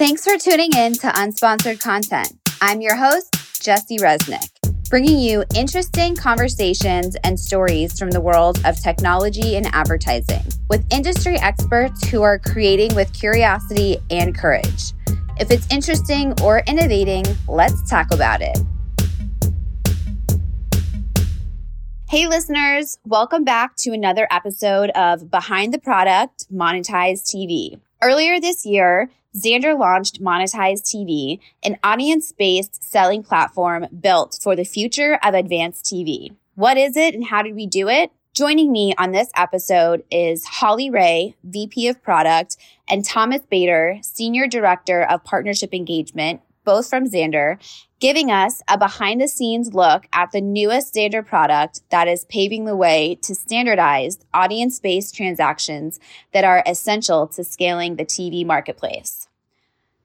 Thanks for tuning in to Unsponsored Content. I'm your host, Jesse Resnick, bringing you interesting conversations and stories from the world of technology and advertising with industry experts who are creating with curiosity and courage. If it's interesting or innovating, let's talk about it. Hey, listeners, welcome back to another episode of Behind the Product Monetize TV. Earlier this year, Xandr launched Monetize TV, an audience based selling platform built for the future of advanced TV. What is it and how did we do it? Joining me on this episode is Holly Ray, VP of Product, and Thomas Bader, Senior Director of Partnership Engagement, both from Xandr, giving us a behind the scenes look at the newest Xandr product that is paving the way to standardized audience based transactions that are essential to scaling the TV marketplace.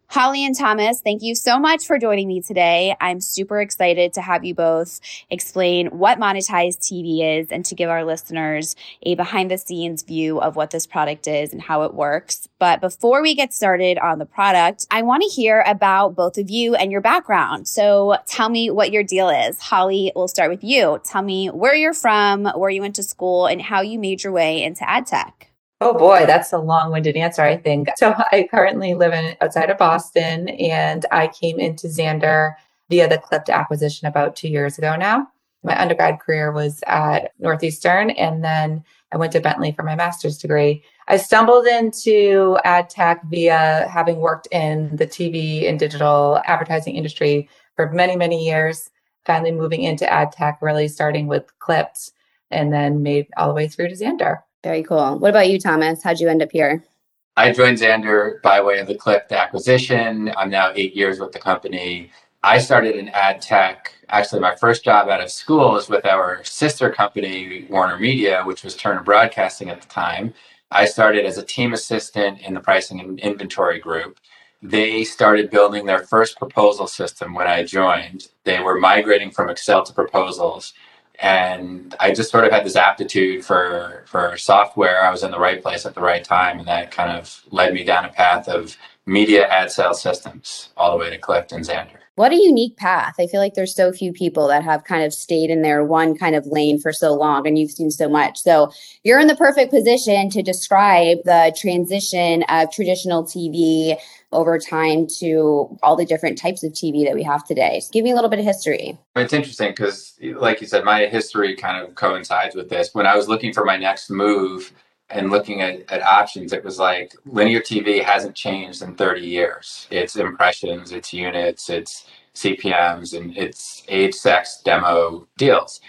Holly and Thomas, thank you so much for joining me today. I'm super excited to have you both explain what Monetize TV is and to give our listeners a behind the scenes view of what this product is and how it works. But before we get started on the product, I want to hear about both of you and your background. So tell me what your deal is. Holly, we'll start with you. Tell me where you're from, where you went to school, and how you made your way into ad tech. Oh boy, that's a long-winded answer, I think. So I currently live in outside of Boston and I came into Xandr via the Clypd acquisition about two years ago now. My undergrad career was at Northeastern and then I went to Bentley for my master's degree. I stumbled into ad tech via having worked in the TV and digital advertising industry for many, many years, finally moving into ad tech, really starting with Clypd and then made all the way through to Xandr. Very cool. What about you, Thomas? How'd you end up here? I joined Xandr by way of the Clypd acquisition. I'm now eight years with the company. I started in ad tech. Actually, my first job out of school was with our sister company, Warner Media, which was Turner Broadcasting at the time. I started as a team assistant in the pricing and inventory group. They started building their first proposal system when I joined. They were migrating from Excel to proposals and I just sort of had this aptitude for for software. I was in the right place at the right time, and that kind of led me down a path of media ad sales systems all the way to Clypd and Xandr. What a unique path. I feel like there's so few people that have kind of stayed in their one kind of lane for so long, and you've seen so much. So you're in the perfect position to describe the transition of traditional TV over time to all the different types of TV that we have today. So give me a little bit of history. It's interesting because, like you said, my history kind of coincides with this. When I was looking for my next move and looking at, at options, it was like linear TV hasn't changed in 30 years. It's impressions, it's units, it's CPMs, and it's age, sex, demo deals.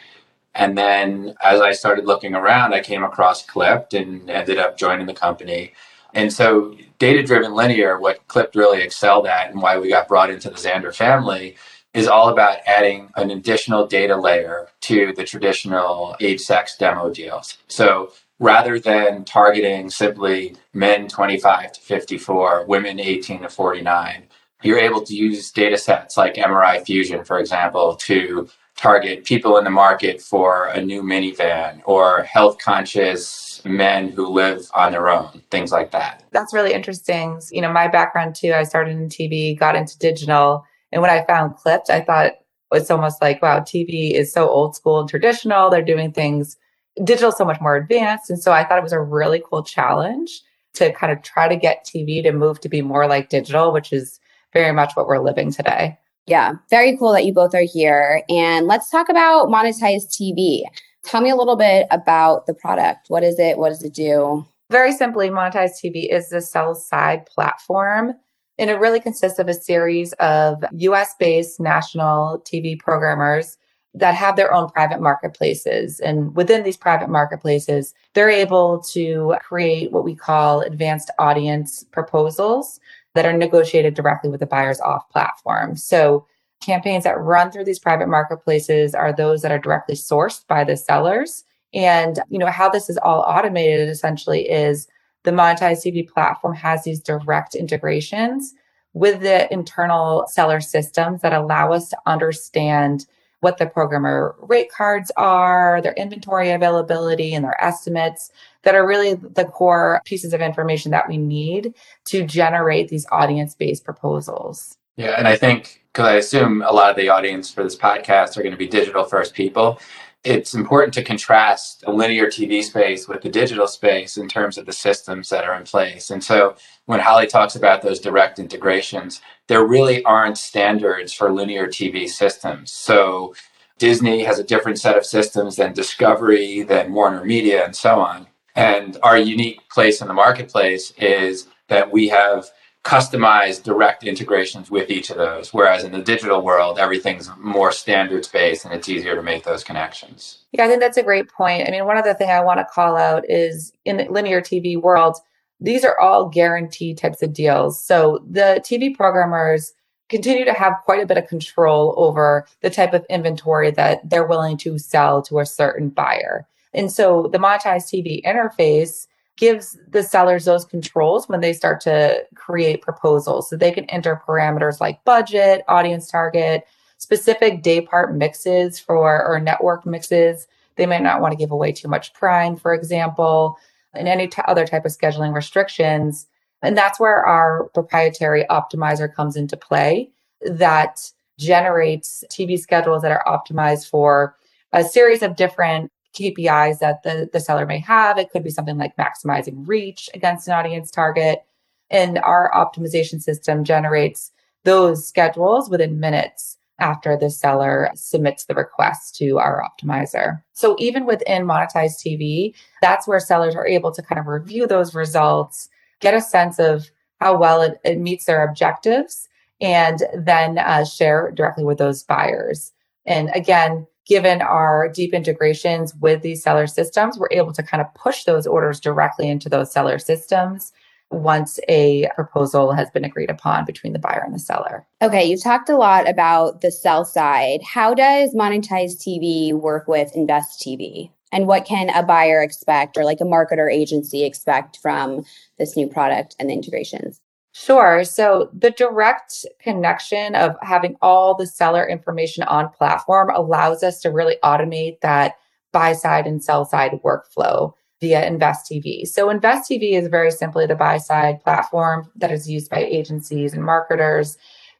And then as I started looking around, I came across Clypd and ended up joining the company. And so, data driven linear, what Clypd really excelled at and why we got brought into the Xandr family, is all about adding an additional data layer to the traditional age sex demo deals. So, rather than targeting simply men 25 to 54, women 18 to 49, you're able to use data sets like MRI Fusion, for example, to target people in the market for a new minivan or health conscious men who live on their own, things like that. That's really interesting. You know, my background too, I started in TV, got into digital. And when I found Clypd, I thought it's almost like, wow, TV is so old school and traditional. They're doing things digital so much more advanced. And so I thought it was a really cool challenge to kind of try to get TV to move to be more like digital, which is very much what we're living today. Yeah, very cool that you both are here. And let's talk about Monetize TV. Tell me a little bit about the product. What is it? What does it do? Very simply, Monetize TV is the sell side platform. And it really consists of a series of US based national TV programmers that have their own private marketplaces. And within these private marketplaces, they're able to create what we call advanced audience proposals that are negotiated directly with the buyers off platform. So campaigns that run through these private marketplaces are those that are directly sourced by the sellers. And you know how this is all automated essentially is the Monetize TV platform has these direct integrations with the internal seller systems that allow us to understand what the programmer rate cards are, their inventory availability, and their estimates that are really the core pieces of information that we need to generate these audience based proposals. Yeah, and I think because I assume a lot of the audience for this podcast are going to be digital first people, it's important to contrast the linear TV space with the digital space in terms of the systems that are in place. And so when Holly talks about those direct integrations, there really aren't standards for linear TV systems. So Disney has a different set of systems than Discovery, than Warner Media, and so on. And our unique place in the marketplace is that we have customized direct integrations with each of those. Whereas in the digital world, everything's more standards based and it's easier to make those connections. Yeah, I think that's a great point. I mean, one other thing I want to call out is in the linear TV world, these are all guaranteed types of deals. So the TV programmers continue to have quite a bit of control over the type of inventory that they're willing to sell to a certain buyer. And so the Monetize TV interface gives the sellers those controls when they start to create proposals. So they can enter parameters like budget, audience target, specific day part mixes for or network mixes. They might not want to give away too much prime, for example, and any t- other type of scheduling restrictions. And that's where our proprietary optimizer comes into play that generates TV schedules that are optimized for a series of different KPIs that the, the seller may have. It could be something like maximizing reach against an audience target. And our optimization system generates those schedules within minutes after the seller submits the request to our optimizer. So even within Monetize TV, that's where sellers are able to kind of review those results, get a sense of how well it, it meets their objectives, and then uh, share directly with those buyers. And again, given our deep integrations with these seller systems, we're able to kind of push those orders directly into those seller systems once a proposal has been agreed upon between the buyer and the seller. Okay, you talked a lot about the sell side. How does Monetize TV work with Invest TV? And what can a buyer expect or like a marketer agency expect from this new product and the integrations? Sure. So the direct connection of having all the seller information on platform allows us to really automate that buy side and sell side workflow via Invest TV. So Invest TV is very simply the buy side platform that is used by agencies and marketers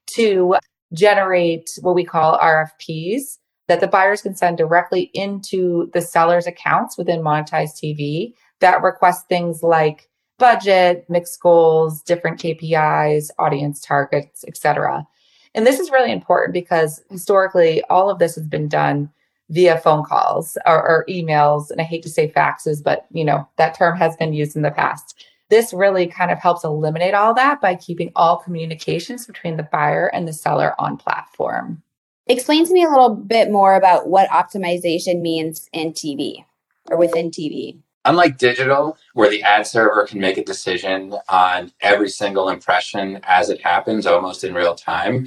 to generate what we call RFPs that the buyers can send directly into the seller's accounts within Monetize TV that request things like budget, mixed goals, different KPIs, audience targets, etc. And this is really important because historically all of this has been done via phone calls or, or, emails and I hate to say faxes but you know that term has been used in the past. This really kind of helps eliminate all that by keeping all communications between the buyer and the seller on platform. Explain to me a little bit more about what optimization means in TV or within TV. Unlike digital, where the ad server can make a decision on every single impression as it happens almost in real time,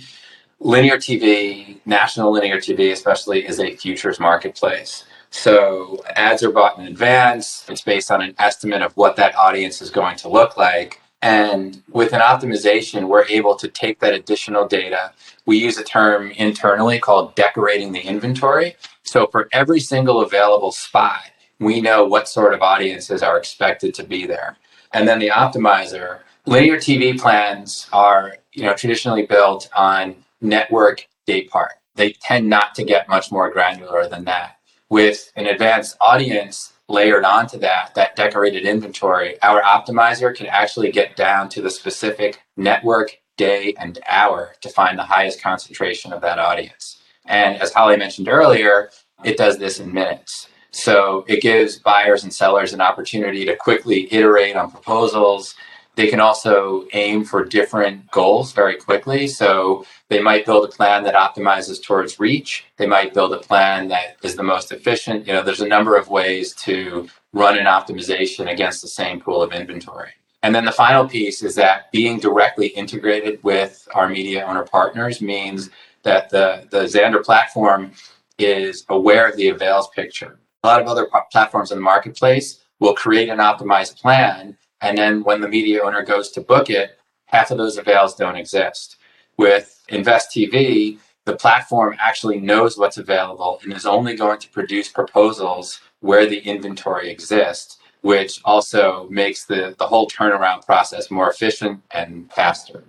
linear TV, national linear TV especially, is a futures marketplace. So ads are bought in advance. It's based on an estimate of what that audience is going to look like. And with an optimization, we're able to take that additional data. We use a term internally called decorating the inventory. So for every single available spot, we know what sort of audiences are expected to be there. And then the optimizer, linear TV plans are, you know, traditionally built on network day part. They tend not to get much more granular than that. With an advanced audience layered onto that, that decorated inventory, our optimizer can actually get down to the specific network, day, and hour to find the highest concentration of that audience. And as Holly mentioned earlier, it does this in minutes. So it gives buyers and sellers an opportunity to quickly iterate on proposals. They can also aim for different goals very quickly. So they might build a plan that optimizes towards reach. They might build a plan that is the most efficient. You know, there's a number of ways to run an optimization against the same pool of inventory. And then the final piece is that being directly integrated with our media owner partners means that the, the Xandr platform is aware of the avails picture a lot of other platforms in the marketplace will create an optimized plan. And then when the media owner goes to book it, half of those avails don't exist. With Invest TV, the platform actually knows what's available and is only going to produce proposals where the inventory exists, which also makes the, the whole turnaround process more efficient and faster.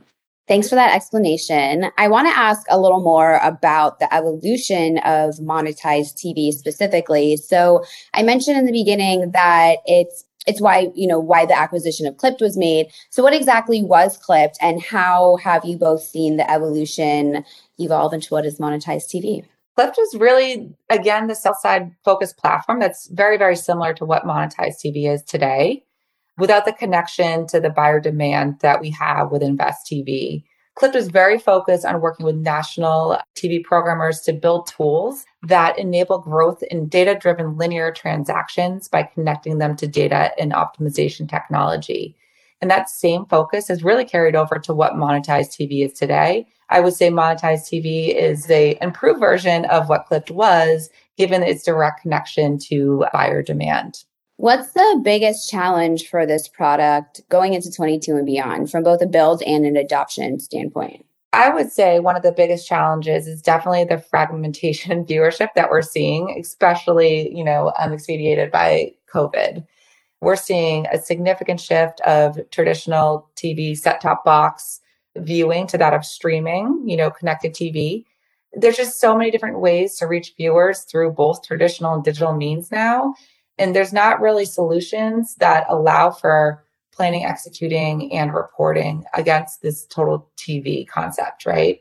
Thanks for that explanation. I want to ask a little more about the evolution of Monetize TV specifically. So, I mentioned in the beginning that it's it's why you know why the acquisition of Clypd was made. So, what exactly was Clypd, and how have you both seen the evolution evolve into what is Monetize TV? Clypd is really again the sell side focused platform that's very very similar to what Monetize TV is today without the connection to the buyer demand that we have with Invest TV. Clypd is very focused on working with national TV programmers to build tools that enable growth in data driven linear transactions by connecting them to data and optimization technology. And that same focus has really carried over to what Monetize TV is today. I would say Monetize TV is a improved version of what Clypd was, given its direct connection to buyer demand. What's the biggest challenge for this product going into 22 and beyond from both a build and an adoption standpoint? I would say one of the biggest challenges is definitely the fragmentation viewership that we're seeing, especially, you know, um, expedited by COVID. We're seeing a significant shift of traditional TV set top box viewing to that of streaming, you know, connected TV. There's just so many different ways to reach viewers through both traditional and digital means now and there's not really solutions that allow for planning, executing, and reporting against this total TV concept, right?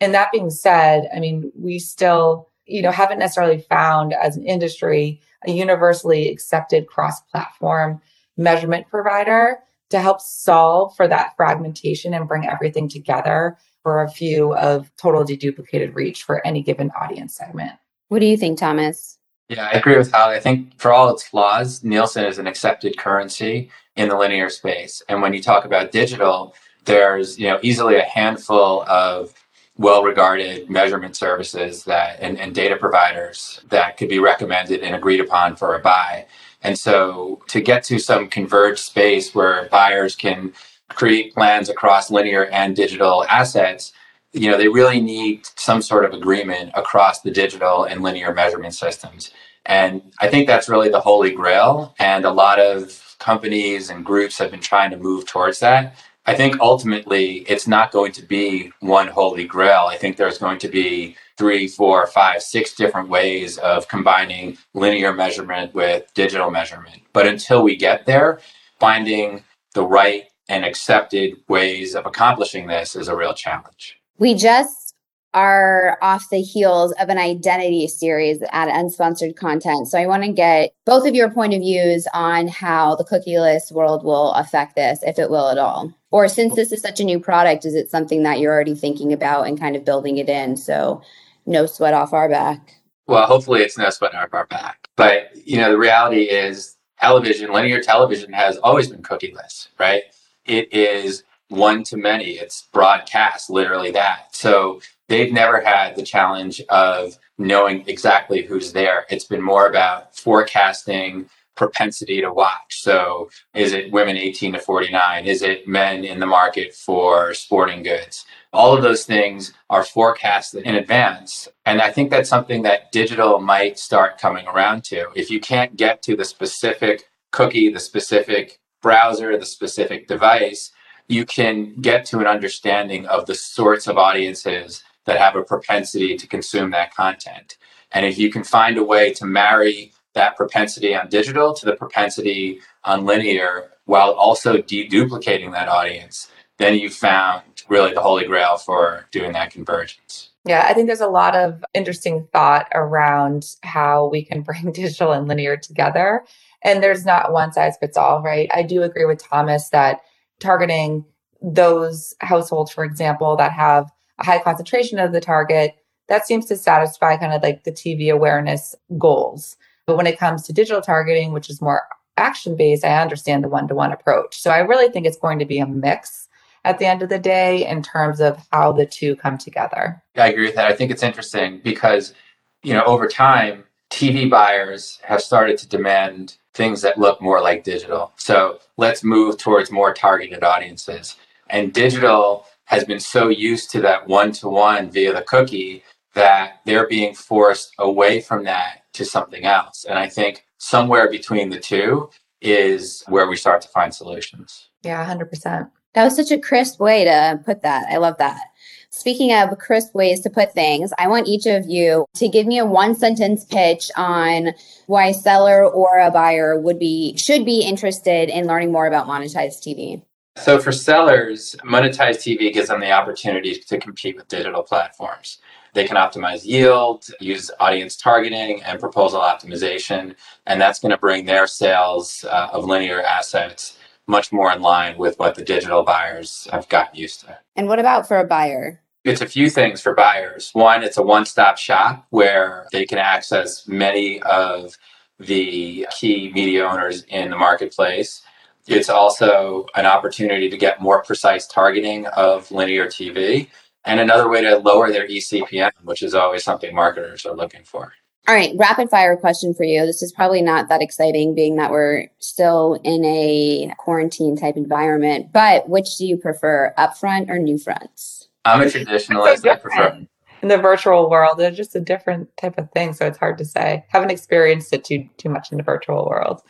And that being said, I mean, we still, you know, haven't necessarily found as an industry a universally accepted cross-platform measurement provider to help solve for that fragmentation and bring everything together for a view of total deduplicated reach for any given audience segment. What do you think, Thomas? Yeah, I agree with Holly. I think for all its flaws, Nielsen is an accepted currency in the linear space. And when you talk about digital, there's you know easily a handful of well-regarded measurement services that and, and data providers that could be recommended and agreed upon for a buy. And so to get to some converged space where buyers can create plans across linear and digital assets, you know, they really need some sort of agreement across the digital and linear measurement systems. And I think that's really the holy grail. And a lot of companies and groups have been trying to move towards that. I think ultimately it's not going to be one holy grail. I think there's going to be three, four, five, six different ways of combining linear measurement with digital measurement. But until we get there, finding the right and accepted ways of accomplishing this is a real challenge. We just are off the heels of an identity series at unsponsored content. So I want to get both of your point of views on how the cookieless world will affect this, if it will at all. Or since this is such a new product, is it something that you're already thinking about and kind of building it in? So no sweat off our back. Well, hopefully it's no sweat off our back. But you know, the reality is television, linear television has always been cookieless, right? It is one to many. It's broadcast, literally that. So they've never had the challenge of knowing exactly who's there. It's been more about forecasting propensity to watch. So is it women 18 to 49? Is it men in the market for sporting goods? All of those things are forecasted in advance. And I think that's something that digital might start coming around to. If you can't get to the specific cookie, the specific browser, the specific device, you can get to an understanding of the sorts of audiences that have a propensity to consume that content. And if you can find a way to marry that propensity on digital to the propensity on linear while also deduplicating that audience, then you've found really the holy grail for doing that convergence. Yeah, I think there's a lot of interesting thought around how we can bring digital and linear together. And there's not one size fits all, right? I do agree with Thomas that targeting those households, for example, that have a high concentration of the target, that seems to satisfy kind of like the TV awareness goals. But when it comes to digital targeting, which is more action based, I understand the one to one approach. So I really think it's going to be a mix at the end of the day in terms of how the two come together. I agree with that. I think it's interesting because, you know, over time, TV buyers have started to demand things that look more like digital. So let's move towards more targeted audiences. And digital has been so used to that one to one via the cookie that they're being forced away from that to something else. And I think somewhere between the two is where we start to find solutions. Yeah, 100%. That was such a crisp way to put that. I love that. Speaking of crisp ways to put things, I want each of you to give me a one sentence pitch on why a seller or a buyer would be should be interested in learning more about Monetize TV. So for sellers, Monetize TV gives them the opportunity to compete with digital platforms. They can optimize yield, use audience targeting and proposal optimization, and that's going to bring their sales uh, of linear assets much more in line with what the digital buyers have gotten used to. And what about for a buyer? It's a few things for buyers. One, it's a one stop shop where they can access many of the key media owners in the marketplace. It's also an opportunity to get more precise targeting of linear TV and another way to lower their eCPM, which is always something marketers are looking for. All right, rapid fire question for you. This is probably not that exciting being that we're still in a quarantine type environment, but which do you prefer, upfront or new fronts? I'm a traditionalist. So I prefer in the virtual world. It's just a different type of thing, so it's hard to say. Haven't experienced it too too much in the virtual world.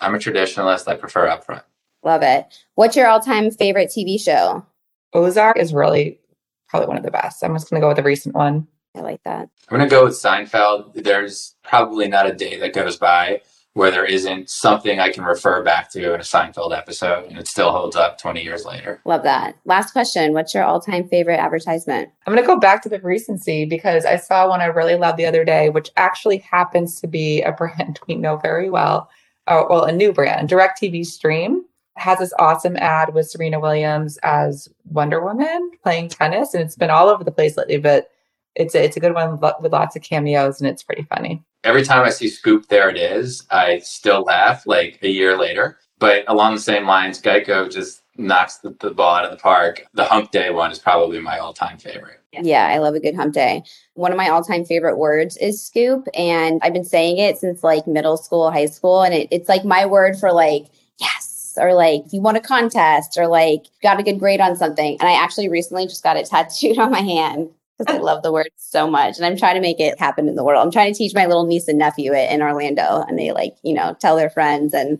I'm a traditionalist. I prefer upfront. Love it. What's your all-time favorite TV show? Ozark is really probably one of the best. I'm just going to go with the recent one. I like that. I'm going to go with Seinfeld. There's probably not a day that goes by where there isn't something I can refer back to in a Seinfeld episode and it still holds up 20 years later. Love that. Last question What's your all time favorite advertisement? I'm going to go back to the recency because I saw one I really loved the other day, which actually happens to be a brand we know very well. Uh, well, a new brand, DirecTV Stream has this awesome ad with Serena Williams as Wonder Woman playing tennis, and it's been all over the place lately. But it's a, it's a good one with lots of cameos and it's pretty funny. Every time I see Scoop, there it is. I still laugh like a year later. But along the same lines, Geico just knocks the, the ball out of the park. The Hump Day one is probably my all time favorite. Yeah, I love a good hump day. One of my all time favorite words is scoop. And I've been saying it since like middle school, high school. And it, it's like my word for like, yes, or like you won a contest or like got a good grade on something. And I actually recently just got it tattooed on my hand because I love the word so much. And I'm trying to make it happen in the world. I'm trying to teach my little niece and nephew it in Orlando. And they like, you know, tell their friends and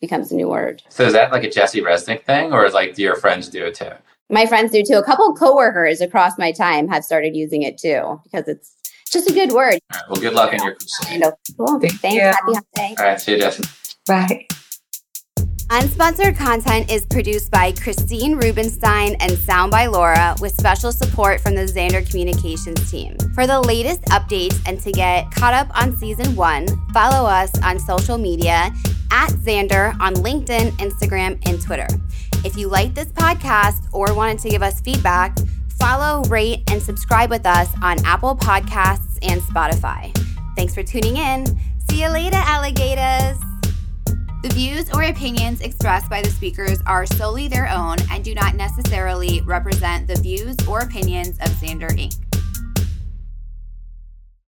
becomes a new word. So is that like a Jesse Resnick thing or is like do your friends do it too? My friends do too. A couple coworkers across my time have started using it too because it's just a good word. All right. Well, good luck in your crusade. Cool. Thanks. Happy day. All right. See you, Jesse. Bye. Unsponsored content is produced by Christine Rubenstein and Sound by Laura with special support from the Xandr Communications team. For the latest updates and to get caught up on season one, follow us on social media at Xandr on LinkedIn, Instagram, and Twitter. If you like this podcast or wanted to give us feedback, follow, rate, and subscribe with us on Apple Podcasts and Spotify. Thanks for tuning in. See you later, alligators. The views or opinions expressed by the speakers are solely their own and do not necessarily represent the views or opinions of Xandr Inc.